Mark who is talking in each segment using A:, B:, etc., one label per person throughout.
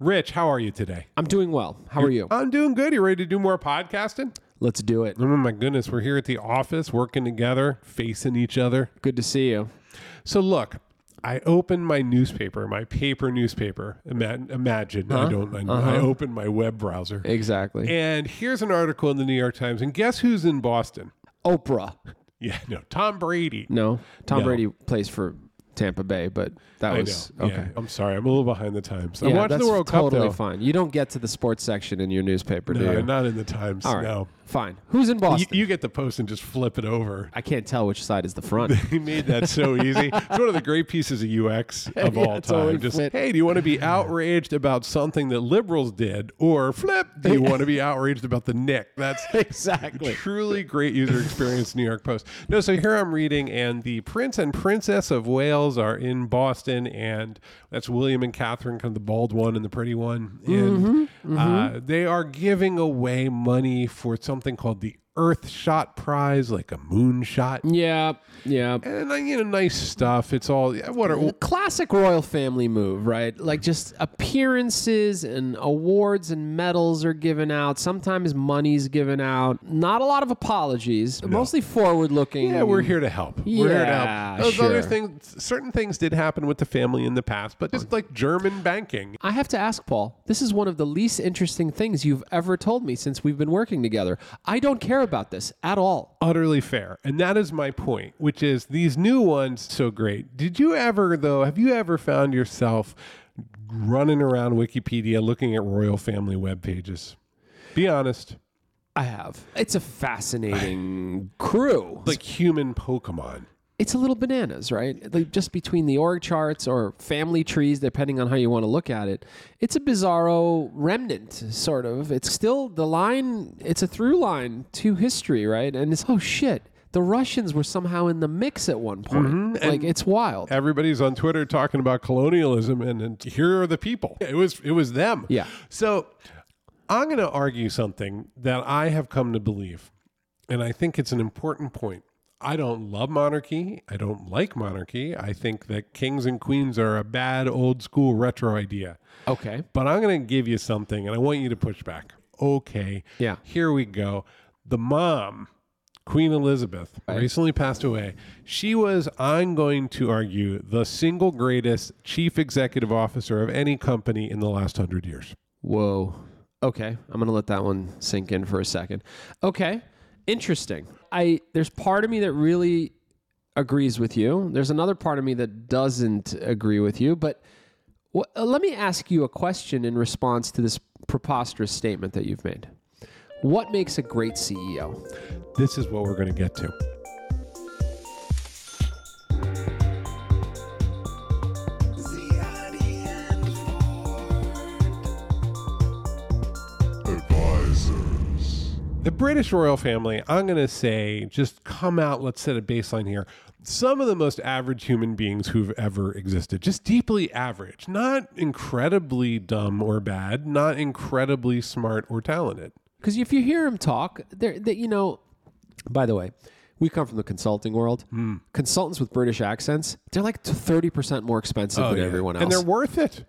A: Rich, how are you today?
B: I'm doing well. How are you?
A: I'm doing good. You ready to do more podcasting?
B: Let's do it.
A: Oh my goodness, we're here at the office working together, facing each other.
B: Good to see you.
A: So look, I opened my newspaper, my paper newspaper. Ima- imagine I uh-huh. don't. I, I uh-huh. opened my web browser,
B: Exactly.
A: and here's an article in the New York Times. And guess who's in Boston?
B: Oprah.
A: Yeah, no, Tom Brady.
B: No, Tom
A: No.
B: Brady plays for Tampa Bay, but that
A: I
B: was
A: know.
B: okay.
A: Yeah, I'm sorry. I'm a little behind the times. I'm
B: Yeah,
A: watching
B: that's
A: the World
B: totally
A: Cup though.
B: fine. You don't get to the sports section in your newspaper, do you?
A: not in the Times.
B: All right,
A: No,
B: fine. Who's in Boston?
A: you get the post and just flip it over.
B: I can't tell which side is the front.
A: He made that so easy. It's one of the great pieces of UX of
B: Yeah,
A: all
B: totally
A: time. Just
B: flip.
A: hey, do you want to be outraged about something that liberals did, or flip? Do you want to be outraged about the Nick? That's
B: exactly.
A: truly great user experience. New York Post. No, so here I'm reading, and the Prince and Princess of Wales are in Boston, and that's William and Catherine, kind of the bald one and the pretty one, and Uh, they are giving away money for something called the Earth Shot Prize, like a moon shot.
B: Yeah, yeah.
A: And you know, nice stuff. It's all yeah, what are
B: Classic royal family move, right? Like just appearances and awards and medals are given out. Sometimes money's given out. Not a lot of apologies. Mostly forward looking.
A: yeah, we're here to help. we're here to
B: Yeah,
A: help. Those other things, certain things did happen with the family in the past, but just like German banking.
B: I have to ask, Paul, this is one of the least interesting things you've ever told me since we've been working together. I don't care about this at all.
A: Utterly fair. And that is my point, which is these new ones so great. Did you ever though, have you ever found yourself running around Wikipedia looking at royal family web pages? Be honest.
B: I have. It's a fascinating crew.
A: Like human Pokemon.
B: It's a little bananas, right? Like just between the org charts or family trees, depending on how you want to look at it. It's a bizarro remnant, sort of. It's still the line, it's a through line to history, right? And it's, oh shit, the Russians were somehow in the mix at one point. Mm-hmm. Like, it's wild.
A: everybody's on Twitter talking about colonialism, and, and here are the people. It was it was them.
B: Yeah.
A: So I'm going to argue something that I have come to believe, and I think it's an important point. I don't love monarchy. I don't like monarchy. I think that kings and queens are a bad old school retro idea.
B: Okay.
A: But I'm going to give you something, and I want you to push back. Okay.
B: Yeah.
A: Here we go. The mom, Queen Elizabeth, recently passed away. She was, I'm going to argue, the single greatest chief executive officer of any company in the last hundred years.
B: Whoa. Okay, I'm gonna let that one sink in for a second. Okay, interesting. I there's part of me that really agrees with you. There's another part of me that doesn't agree with you. But uh, let me ask you a question in response to this preposterous statement that you've made. What makes a great CEO?
A: This is what we're going to get to. British royal family, I'm going to say, just come out, let's set a baseline here. Some of the most average human beings who've ever existed, just deeply average, not incredibly dumb or bad, not incredibly smart or talented.
B: Because if you hear him talk, they're, they, you know, by the way, we come from the consulting world.
A: Hmm.
B: Consultants with British accents, they're like 30% more expensive than everyone else.
A: Oh, And they're worth it.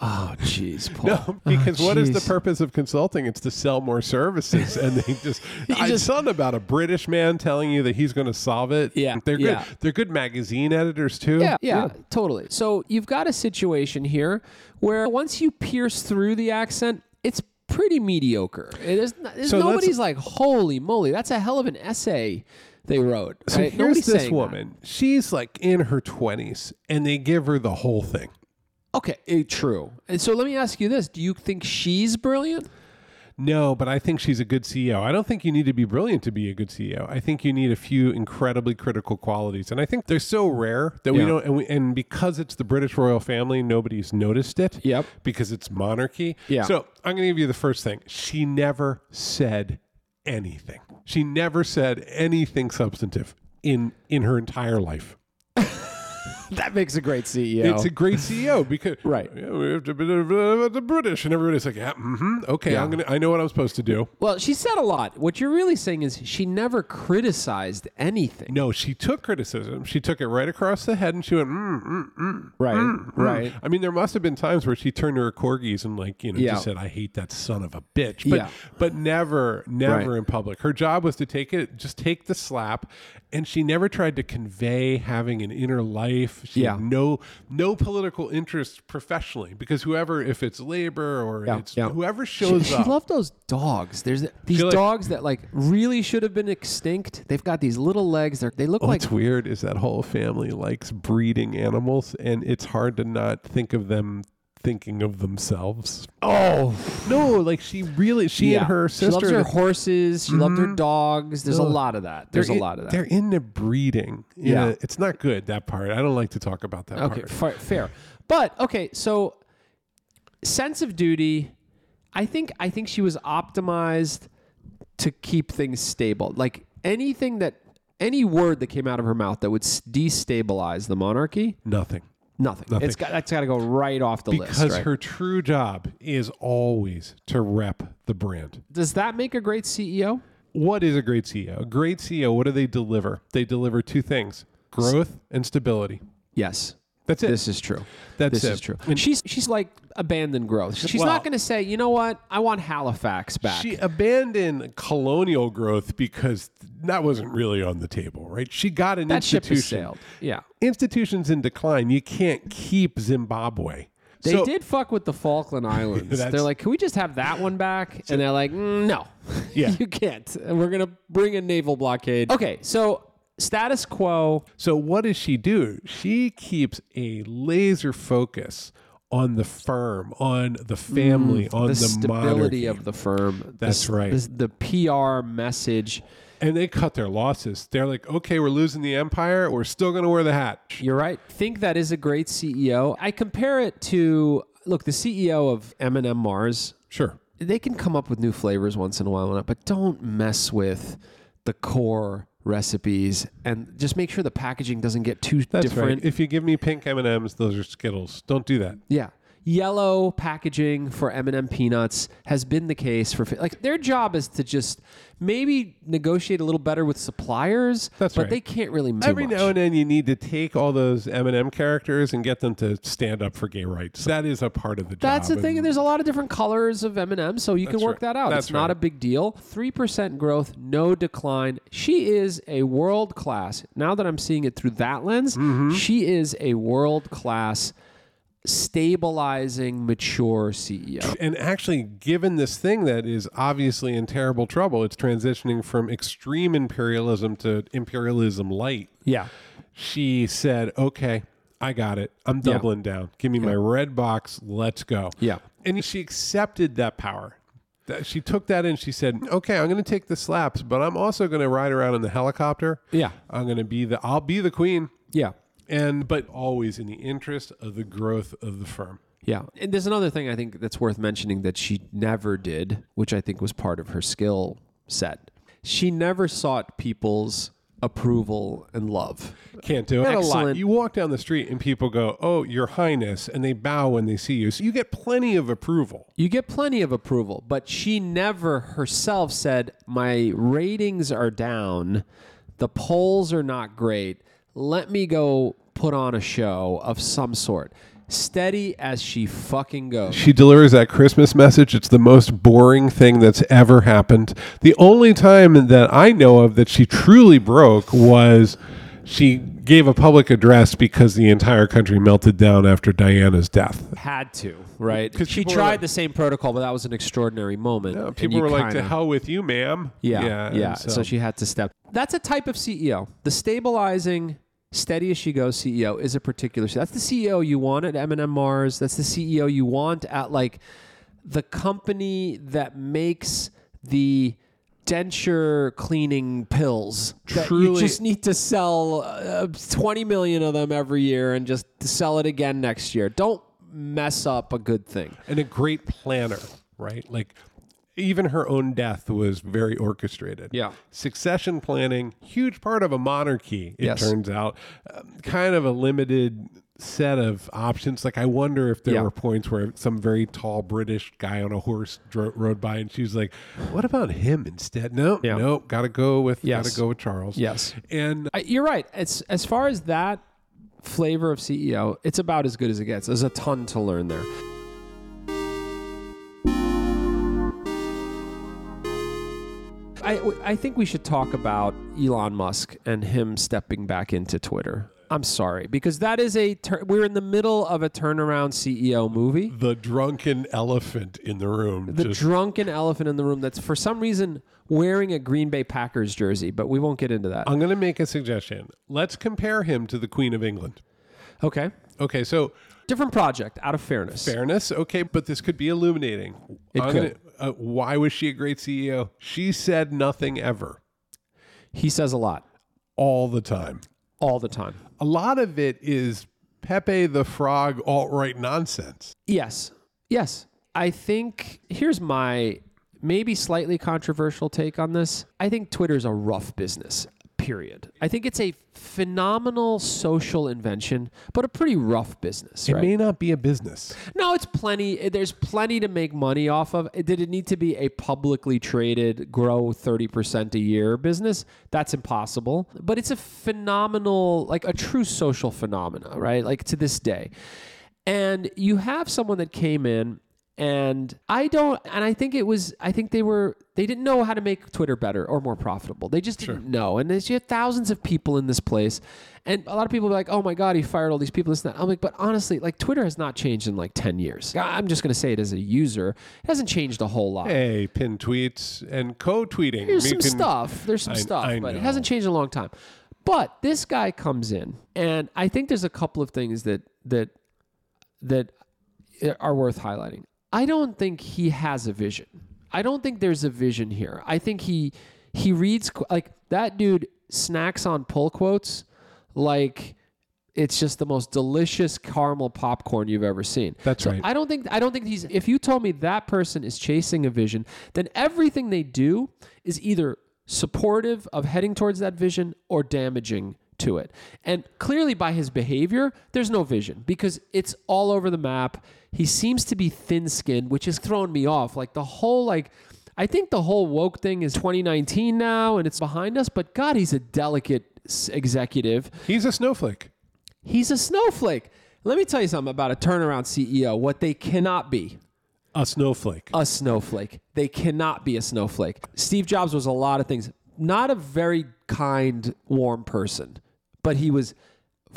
B: Oh, jeez, Paul.
A: No, oh, because what is the purpose of consulting? It's to sell more services, and they just. I
B: just-
A: saw about a British man telling you that he's going to solve it.
B: Yeah,
A: they're good.
B: yeah.
A: They're good magazine editors too.
B: Yeah, yeah, totally. So you've got a situation here where once you pierce through the accent, it's pretty mediocre. It is, there's
A: So
B: nobody's like, holy moly, that's a hell of an essay they wrote.
A: So
B: right?
A: here's
B: Nobody's
A: this
B: saying that.
A: woman. She's like in her twenties, and they give her the whole thing.
B: Okay, eh, true. And so let me ask you this: Do you think she's brilliant?
A: No, but I think she's a good CEO. I don't think you need to be brilliant to be a good CEO. I think you need a few incredibly critical qualities, and I think they're so rare that we
B: Yeah.
A: don't. And, we, and because it's the British royal family, nobody's noticed it.
B: Yep.
A: Because it's monarchy.
B: Yeah.
A: So I'm going to give you the first thing. She never said anything. She never said anything substantive in in her entire life.
B: that makes a great CEO.
A: It's a great CEO because
B: Right.
A: Yeah, we have to be the, British, and everybody's like, yeah, mm-hmm, okay,
B: Yeah.
A: I'm gonna, I know what I'm supposed to do.
B: well, she said a lot. What you're really saying is she never criticized anything.
A: No, she took criticism. She took it right across the head, and she went, mm, mm, mm,
B: Right,
A: mm, mm.
B: right.
A: I mean, there must have been times where she turned to her corgis and like, you know,
B: Yeah.
A: just said, "I hate that son of a bitch," but
B: Yeah.
A: but never, never
B: Right.
A: in public. Her job was to take it, just take the slap, and she never tried to convey having an inner life. She
B: Yeah.
A: had no no political interest professionally because whoever, if it's labor or
B: Yeah,
A: it's
B: yeah.
A: whoever
B: She,
A: shows
B: she
A: up, she
B: loved those dogs. There's these
A: like-
B: dogs that like really should have been extinct. They've got these little legs. They're, they look oh, like
A: What's weird is that whole family likes breeding animals, and it's hard to not think of them thinking of themselves.
B: oh
A: No, like she really, she and her
B: sisters.
A: She
B: loves her horses. She loved her dogs. There's a lot of that. There's a
A: they're in-
B: lot of that.
A: They're into breeding.
B: Yeah.
A: Yeah, it's not good that part. I don't like to talk about that
B: Okay,
A: part.
B: fa- fair. But okay, so sense of duty. I think I think she was optimized to keep things stable. Like anything that any word that came out of her mouth that would s- destabilize the monarchy,
A: Nothing.
B: Nothing.
A: Nothing.
B: It's got that's got to go right off the
A: Because
B: list. Right?
A: her true job is always to rep the brand.
B: Does that make a great CEO?
A: What is a great CEO? A great CEO, what do they deliver? They deliver two things growth and stability.
B: Yes.
A: That's it.
B: This is true.
A: That's
B: this
A: it.
B: is true.
A: And
B: she's she's like abandoned growth. She's
A: Well-
B: not going to say, you know what, I want Halifax back.
A: She abandoned colonial growth because that wasn't really on the table, right? She got an
B: that ship has sailed. Yeah.
A: Institutions in decline. You can't keep Zimbabwe.
B: They
A: So-
B: did fuck with the Falkland Islands. They're like, can we just have that one back? And they're like, "Mm, no,
A: Yeah.
B: you can't. And we're gonna bring a naval blockade. Okay, so status quo.
A: So what does she do? She keeps a laser focus on the firm, on the family, on
B: the
A: the,
B: stability
A: monarchy.
B: of the firm.
A: That's
B: s-
A: right.
B: The, the PR message.
A: and they cut their losses. They're like, okay, we're losing the empire. We're still going to wear the hat.
B: You're right. Think that is a great CEO. I compare it to look the CEO of M&M Mars.
A: Sure.
B: They can come up with new flavors once in a while, but don't mess with the core recipes and just make sure the packaging doesn't get too
A: That's
B: different.
A: right. If you give me pink M&Ms, those are Skittles. Don't do that.
B: Yeah. Yellow packaging for M&M peanuts has been the case for like their job is to just maybe negotiate a little better with suppliers,
A: That's
B: but
A: right.
B: they can't really too
A: Every
B: much.
A: now and then you need to take all those M&M characters and get them to stand up for gay rights. That is a part of the job.
B: That's the thing.
A: and-
B: There's a lot of different colors of M&M, so you can work
A: right.
B: that out.
A: That's
B: it's not a big deal. 3% growth, no decline. She is a world class. Now that I'm seeing it through that lens,
A: Mm-hmm.
B: she is a world class stabilizing mature CEO.
A: and actually, given this thing that is obviously in terrible trouble, it's transitioning from extreme imperialism to imperialism light.
B: Yeah.
A: She said, "Okay, I got it. I'm
B: Yeah.
A: doubling down. Give me my red box. Let's go."
B: Yeah.
A: and she accepted that power. That she took that and she said, "Okay, I'm going to take the slaps, but I'm also going to ride around in the helicopter.
B: Yeah.
A: I'm going to be the I'll be the queen."
B: Yeah.
A: And but always in the interest of the growth of the firm.
B: Yeah. And there's another thing I think that's worth mentioning that she never did, which I think was part of her skill set. She never sought people's approval and love.
A: Can't do it. A lot.
B: Excellent.
A: You walk down the street and people go, "Oh, Your Highness," and they bow when they see you. So you get plenty of approval.
B: You get plenty of approval, but she never herself said, My ratings are down. The polls are not great. Let me go put on a show of some sort. Steady as she fucking goes.
A: She delivers that Christmas message. It's the most boring thing that's ever happened. The only time that I know of that she truly broke was she gave a public address because the entire country melted down after Diana's death.
B: Had to, right?
A: 'Cause
B: She tried
A: like-
B: the same protocol, but that was an extraordinary moment. And
A: people were like,
B: kinda-
A: "To hell with you, ma'am."
B: Yeah, yeah.
A: and
B: So. she had to step. That's a type of CEO. The stabilizing, steady as she goes CEO is a particular. That's the CEO you want at M&M Mars. That's the CEO you want at like the company that makes the denture cleaning pills. that you
A: Truly-
B: just need to sell uh, 20 million of them every year and just sell it again next year. Don't mess up a good thing.
A: and a great planner, right? Like even her own death was very orchestrated.
B: Yeah.
A: Succession planning, huge part of a monarchy, it
B: Yes.
A: turns out. Um, kind of a limited set of options. Like, I wonder if there
B: Yeah.
A: were points where some very tall British guy on a horse dro- rode by and she was like, what about him instead? No,
B: Yeah.
A: no, gotta go with,
B: Yes.
A: gotta go with Charles.
B: Yes.
A: And
B: I, you're right. It's as far as that flavor of CEO, it's about as good as it gets. There's a ton to learn there. I, I think we should talk about Elon Musk and him stepping back into Twitter. I'm sorry because that is a tur- we're in the middle of a turnaround CEO movie.
A: the drunken elephant in the room.
B: The
A: just
B: drunken elephant in the room that's for some reason wearing a Green Bay Packers jersey, but we won't get into that.
A: I'm going to make a suggestion. Let's compare him to the Queen of England.
B: Okay.
A: Okay, so
B: Different project out of fairness.
A: fairness, okay, but this could be illuminating.
B: It
A: I'm
B: could.
A: Gonna, uh, why was she a great CEO? She said nothing ever,
B: He says a lot
A: all the time.
B: all the time.
A: A lot of it is Pepe the Frog alt right nonsense.
B: Yes. Yes. I think here's my maybe slightly controversial take on this. I think Twitter's a rough business. Period. I think it's a phenomenal social invention, but a pretty rough business,
A: It
B: right?
A: may not be a business.
B: No, it's plenty. Eh, there's plenty to make money off of. Eh, did it need to be a publicly traded, grow 30% a year business? That's impossible. But it's a phenomenal, like a true social phenomena, right? Like to this day. And you have someone that came in and I don't and I think it was I think they were they didn't know how to make Twitter better or more profitable. They just didn't know. And there's you have thousands of people in this place. And a lot of people are like, oh my God, he fired all these people, this and that. I'm like, but honestly, like Twitter has not changed in like 10 years. I'm just gonna say it as a user. It hasn't changed a whole lot.
A: Hey, pin tweets and quote-tweeting.
B: There's
A: We
B: some
A: can-
B: stuff. There's some
A: I-
B: stuff,
A: I
B: but it hasn't changed in a long time. But this guy comes in, and I think there's a couple of things that that that are worth highlighting. I don't think he has a vision. I don't think there's a vision here. I think he he reads like that dude snacks on pull quotes like it's just the most delicious caramel popcorn you've ever seen.
A: That's
B: So
A: right.
B: I don't think I don't think he's if you told me that person is chasing a vision, then everything they do is either supportive of heading towards that vision or damaging to it. And clearly by his behavior, there's no vision because it's all over the map. He seems to be thin-skinned, which has thrown me off. Like the whole like I think the whole woke thing is 2019 now and it's behind us, but god, he's a delicate executive.
A: He's a snowflake.
B: He's a snowflake. Let me tell you something about a turnaround CEO, what they cannot be
A: A snowflake.
B: a snowflake. They cannot be a snowflake. Steve Jobs was a lot of things. Not a very kind, warm person, but he was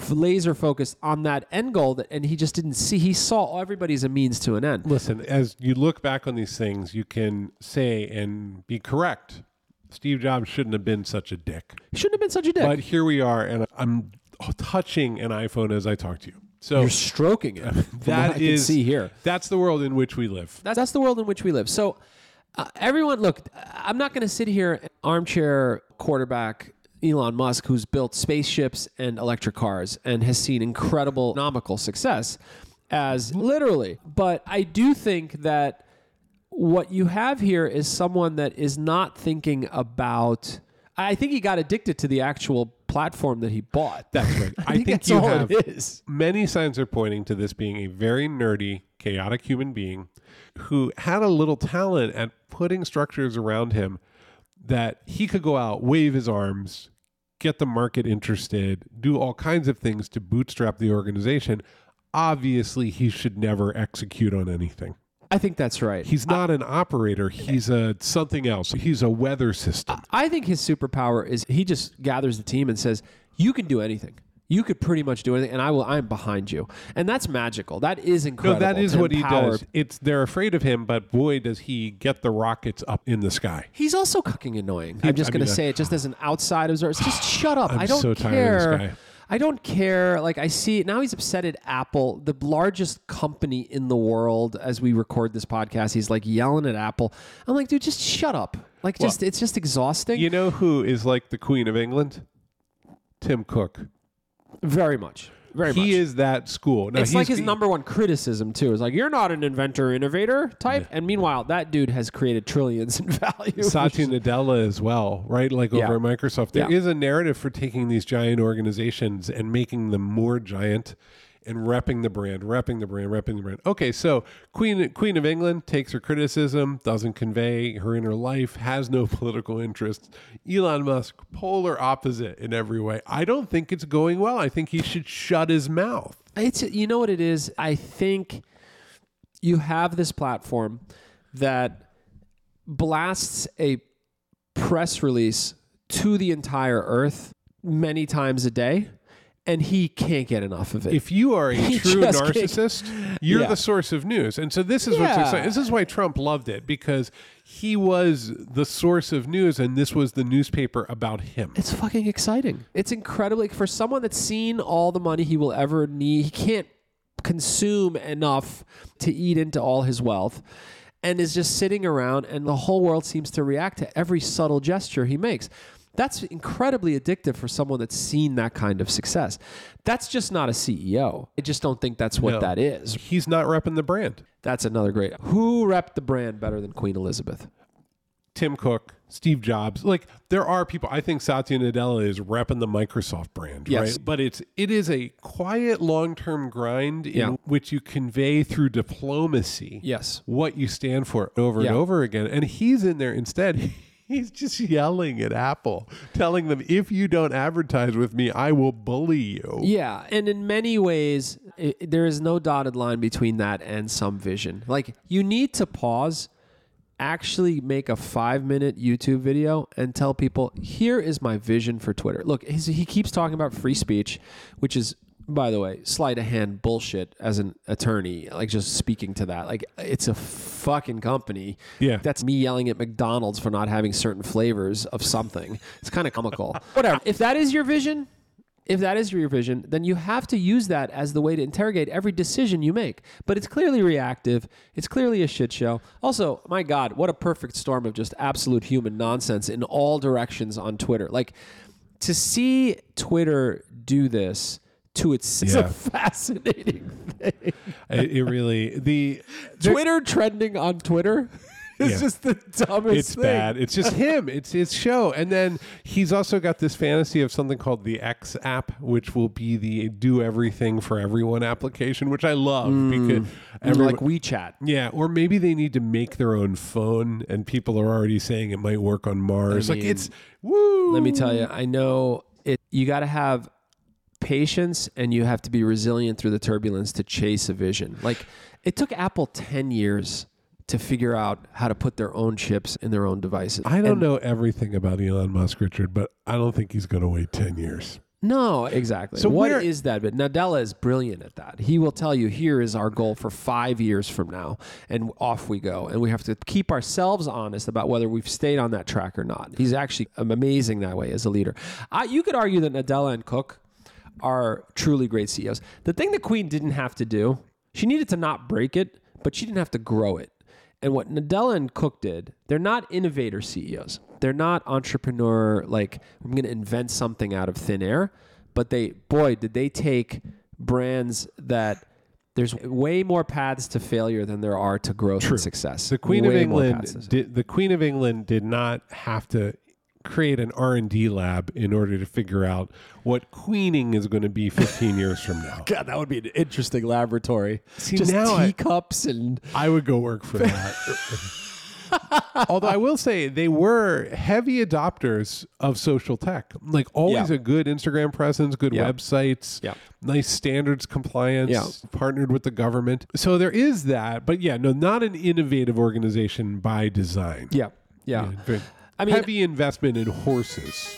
B: laser focused on that end goal that, and he just didn't see. He saw everybody's a means to an end.
A: Listen, as you look back on these things, you can say and be correct. Steve Jobs shouldn't have been such a dick.
B: He shouldn't have been such a dick.
A: But here we are, and I'm touching an iPhone as I talk to you. So
B: You're stroking it.
A: that
B: I can see here.
A: That's the world in which we live.
B: That's, that's the world in which we live. So, uh, everyone, look, I'm not going to sit here, armchair quarterback Elon Musk, who's built spaceships and electric cars and has seen incredible economical success, as literally. But I do think that what you have here is someone that is not thinking about. I think he got addicted to the actual platform that he bought.
A: That's right. I, think,
B: that's
A: you
B: all
A: have
B: it is.
A: many signs are pointing to this being a very nerdy, chaotic human being who had a little talent at putting structures around him that he could go out, wave his arms, get the market interested, do all kinds of things to bootstrap the organization. Obviously, he should never execute on anything.
B: I think that's right.
A: He's not an operator. He's a something else. He's a weather system.
B: I think his superpower is he just gathers the team and says, "You can do anything. You could pretty much do anything, and I will. I'm behind you." And that's magical. That is incredible.
A: No, that is what he does. It's they're afraid of him, but boy, does he get the rockets up in the sky.
B: He's also fucking annoying. I'm just
A: I
B: going to
A: mean, uh,
B: say it just as an outside observer. Just shut up.
A: I'm
B: I don't
A: so tired
B: care.
A: of this guy.
B: I don't care. Like I see now he's upset at Apple, the largest company in the world. As we record this podcast, he's like yelling at Apple. I'm like, dude, just shut up. Like, just it's just exhausting.
A: You know who is like the Queen of England? Tim Cook.
B: Very much. very much.
A: he
B: much.
A: is that school. Now,
B: it's like his number one criticism too. Is like you're not an inventor innovator type, and meanwhile that dude has created trillions in value.
A: Satya Nadella as well, right? Like over
B: Yeah.
A: at Microsoft, There is
B: Yeah.
A: a narrative for taking these giant organizations and making them more giant and repping the brand, repping the brand, repping the brand. Okay, so Queen Queen of England takes her criticism, doesn't convey her inner life, has no political interests. Elon Musk, polar opposite in every way. I don't think it's going well. I think he should shut his mouth.
B: It's you know what it is. I think you have this platform that blasts a press release to the entire earth many times a day, and he can't get enough of it.
A: If you are a
B: He
A: true
B: just can't-
A: narcissist, you're
B: Yeah.
A: the source of news. And so this is what's exciting. This is why Trump loved it because he was the source of news and this was the newspaper about him.
B: It's fucking exciting. It's incredibly for someone that's seen all the money he will ever need. He can't consume enough to eat into all his wealth and is just sitting around and the whole world seems to react to every subtle gesture he makes. That's incredibly addictive for someone that's seen that kind of success. That's just not a CEO. I just don't think that's what
A: No.
B: that is.
A: He's not repping the brand.
B: That's another great. Who repped the brand better than Queen Elizabeth?
A: Tim Cook, Steve Jobs. Like there are people. I think Satya Nadella is repping the Microsoft brand,
B: Yes.
A: right? But it's it is a quiet, long term grind in
B: Yeah.
A: which you convey through diplomacy.
B: Yes.
A: what you stand for over
B: Yeah.
A: and over again. And he's in there instead. He's just yelling at Apple, telling them, if you don't advertise with me, I will bully you.
B: Yeah, and in many ways, i there is no dotted line between that and some vision. Like you need to pause, actually make a five minute YouTube video, and tell people, "Here is my vision for Twitter." Look, he keeps talking about free speech, which is. By the way, sleight of hand bullshit as an attorney, like just speaking to that. Like, it's a fucking company.
A: Yeah.
B: That's me yelling at McDonald's for not having certain flavors of something. It's kind of comical. Whatever. If that is your vision, if that is your vision, then you have to use that as the way to interrogate every decision you make. But it's clearly reactive. It's clearly a shit show. Also, my God, what a perfect storm of just absolute human nonsense in all directions on Twitter. Like to see Twitter do this to its is
A: Yeah.
B: a fascinating thing.
A: It, it really, the,
B: Twitter trending on Twitter is
A: Yeah.
B: just the dumbest thing.
A: it's
B: thing.
A: bad. It's just him. It's his show. And then he's also got this fantasy of something called the X app, which will be the do everything for everyone application, which I love hmm. because everyone,
B: like WeChat.
A: Yeah, or maybe they need to make their own phone, and people are already saying it might work on Mars. like
B: mean,
A: it's woo.
B: Let me tell you, I know it. You got to have patience and you have to be resilient through the turbulence to chase a vision. Like it took Apple 10 years to figure out how to put their own chips in their own devices.
A: I don't
B: And-
A: know everything about Elon Musk, Richard, but I don't think he's going to wait ten years.
B: No, exactly.
A: So
B: what is that? But Nadella is brilliant at that. He will tell you, here is our goal for five years from now, and off we go. And we have to keep ourselves honest about whether we've stayed on that track or not. He's actually amazing that way as a leader. I, you could argue that Nadella and Cook are truly great CEOs. The thing the Queen didn't have to do, she needed to not break it, but she didn't have to grow it. And what Nadella and Cook did, they're not innovator CEOs. They're not entrepreneur, like, I'm going to invent something out of thin air. But they, boy, did they take brands that there's way more paths to failure than there are to growth and success.
A: The Queen of
B: Way paths
A: England did. The Queen of England did not have to create an R and D lab in order to figure out what queening is going to be 15 years from now.
B: God, that would be an interesting laboratory.
A: See,
B: Just
A: now I-
B: teacups and
A: I would go work for that. Although I will say they were heavy adopters of social tech. Like always
B: Yeah.
A: a good Instagram presence, good
B: Yeah.
A: websites,
B: Yeah.
A: nice standards compliance,
B: Yeah.
A: partnered with the government. So there is that, but yeah, no, not an innovative organization by design.
B: yeah, yeah.
A: Very
B: I mean-
A: heavy investment in horses.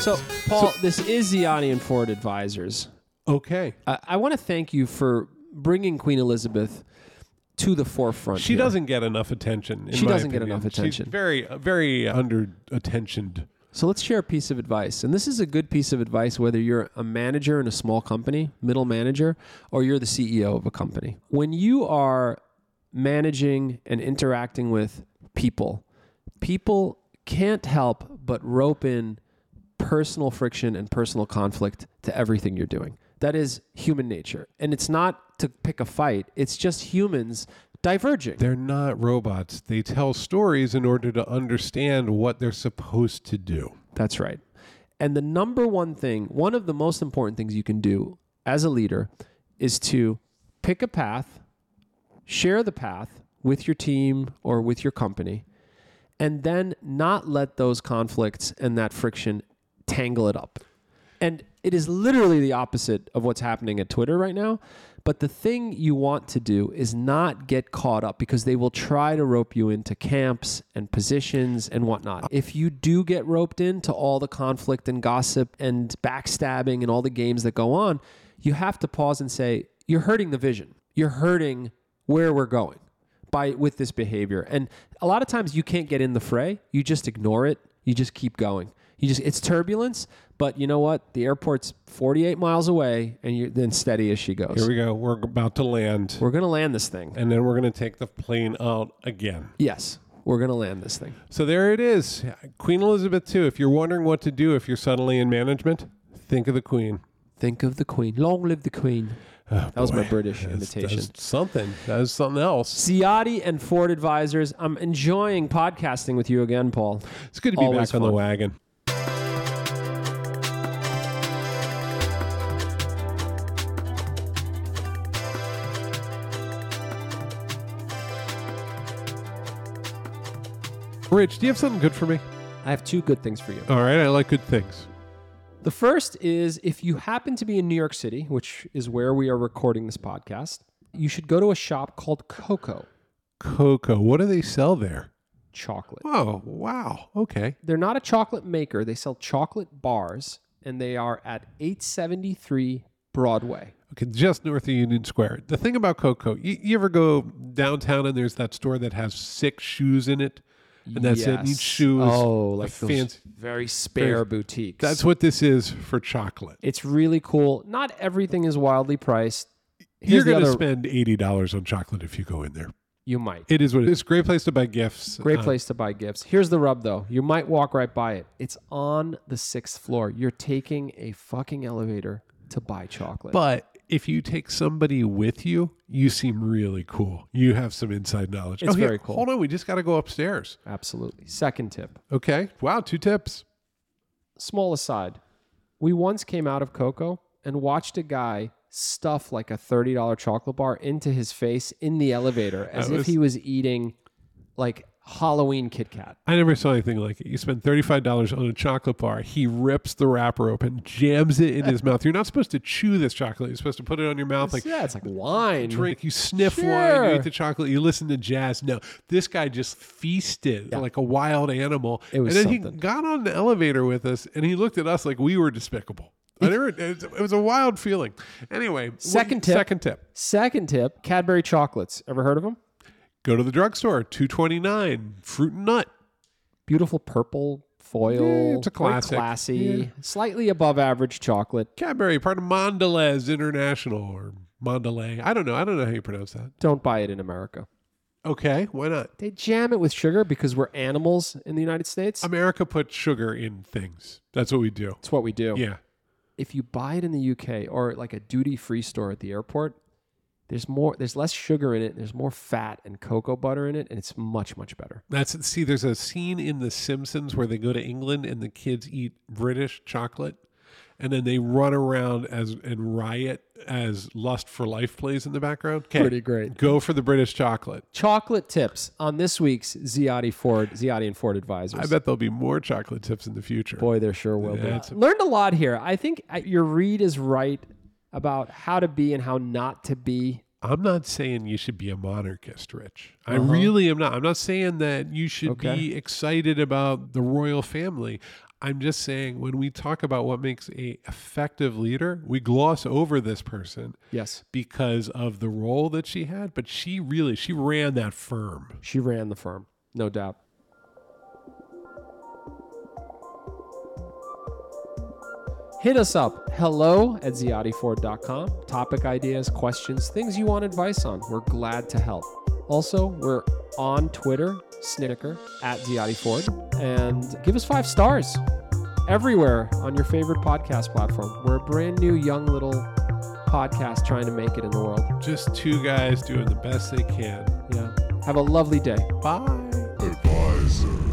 B: so, Paul, this is Ziade and Ford Advisors.
A: Okay.
B: I, I want to thank you for bringing Queen Elizabeth to the forefront.
A: She
B: here.
A: doesn't get enough attention. in
B: She doesn't get enough attention.
A: She's very, uh, very under attentioned.
B: So let's share a piece of advice. And this is a good piece of advice whether you're a manager in a small company, middle manager, or you're the CEO of a company. When you are managing and interacting with people, people can't help but rope in personal friction and personal conflict to everything you're doing. That is human nature. And it's not to pick a fight, it's just humans diverging.
A: They're not robots. They tell stories in order to understand what they're supposed to do.
B: That's right. And the number one thing, one of the most important things you can do as a leader is to pick a path, share the path with your team or with your company, and then not let those conflicts and that friction tangle it up. And it is literally the opposite of what's happening at Twitter right now. But the thing you want to do is not get caught up because they will try to rope you into camps and positions and whatnot. If you do get roped into all the conflict and gossip and backstabbing and all the games that go on, you have to pause and say, you're hurting the vision. You're hurting where we're going by with this behavior. And a lot of times you can't get in the fray. You just ignore it. You just keep going. You just it's turbulence, but you know what? The airport's 48 miles away, and you're then steady as she goes.
A: Here we go. We're about to land,
B: We're gonna land this thing.
A: and then we're going to take the plane out again.
B: Yes, we're gonna land this thing.
A: So there it is. Queen Elizabeth II. If you're wondering what to do if you're suddenly in management, think of the Queen.
B: Think of the Queen. Long live the Queen.
A: Oh,
B: That was my. British
A: That's-
B: imitation.
A: That's something. That is something else.
B: Ziade and Ford Advisors. I'm enjoying podcasting with you again, Paul.
A: It's good to be
B: Always
A: back on the wagon. Rich, do you have something good for me?
B: I have two good things for you.
A: All right, I like good things.
B: The first is if you happen to be in New York City, which is where we are recording this podcast, you should go to a shop called Coco
A: Cocoa. What do they sell there?
B: Chocolate.
A: Oh, wow. Okay.
B: They're not a chocolate maker. They sell chocolate bars, and they are at 873 Broadway.
A: Okay, just north of Union Square. The thing about Coco, you, you ever go downtown and there's that store that has six shoes in it? And that's it. And each shoe is
B: oh, like
A: fancy.
B: very spare boutiques.
A: That's what this is for chocolate.
B: it's really cool. Not everything is wildly priced.
A: You're going to spend eighty dollars on chocolate if you go in there.
B: You might.
A: It is what it is. It's a Great place to buy gifts.
B: Great
A: Uh,
B: place to buy gifts. Here's the rub, though. You might walk right by it. It's on the sixth floor. You're taking a fucking elevator to buy chocolate.
A: but if you take somebody with you, you seem really cool. You have some inside knowledge.
B: It's
A: oh,
B: very cool.
A: Hold on, we just got to go upstairs.
B: Absolutely. Second tip.
A: Okay. Wow, two tips.
B: Small aside. We once came out of Coco and watched a guy stuff like a $30 chocolate bar into his face in the elevator as
A: That
B: if he was eating like Halloween Kit Kat.
A: I never saw anything like it. You spend $35 on a chocolate bar. He rips the wrapper open, jams it in his mouth. You're not supposed to chew this chocolate. You're supposed to put it on your mouth like
B: yeah, it's like wine.
A: drink. You sniff wine, you eat the chocolate, you listen to jazz. No, this guy just feasted like a wild animal.
B: It was
A: and then
B: something.
A: he got on the elevator with us and he looked at us like we were despicable. Never, it, was, a wild feeling. Anyway, what-
B: Second tip.
A: Second tip.
B: Second tip Cadbury chocolates. Ever heard of them?
A: Go to the drugstore, 229 fruit and nut.
B: Beautiful purple foil.
A: Yeah, it's a classic.
B: Classy.
A: Yeah.
B: Slightly above average chocolate.
A: Cadbury, part of Mondelez International or Mondelez. I don't know. I don't know how you pronounce that.
B: Don't buy it in America.
A: Okay, why not?
B: They jam it with sugar because we're animals in the United States.
A: America puts sugar in things. That's what we do.
B: That's what we do.
A: Yeah.
B: If you buy it in the UK or like a duty free store at the airport, there's more there's less sugar in it, there's more fat and cocoa butter in it, and it's much, much better.
A: That's see. There's a scene in The Simpsons where they go to England and the kids eat British chocolate, and then they run around as and riot as "Lust for Life" plays in the background. 'Kay,
B: Pretty great.
A: Go for the British chocolate.
B: Chocolate tips on this week's Ziade Ford, Ziade and Ford Advisors.
A: I bet there'll be more chocolate tips in the future.
B: Boy, there sure will
A: Yeah,
B: be.
A: it's-
B: Learned a lot here. I think uh, your read is right about how to be and how not to be.
A: I'm not saying you should be a monarchist, Rich. I really am not. I'm not saying that you should
B: Uh-huh. Okay.
A: be excited about the royal family. I'm just saying when we talk about what makes a effective leader, we gloss over this person
B: Yes,
A: because of the role that she had, but she really she ran that firm.
B: she ran the firm, no doubt. Hit us up. Hello at ziadeford.com. Topic ideas, questions, things you want advice on. We're glad to help. Also, we're on Twitter, Snicker, at Ziade Ford, and give us five stars. everywhere on your favorite podcast platform. We're a brand new, young little podcast trying to make it in the world.
A: Just two guys doing the best they can.
B: Yeah. Have a lovely day.
A: Bye.
C: Advisor.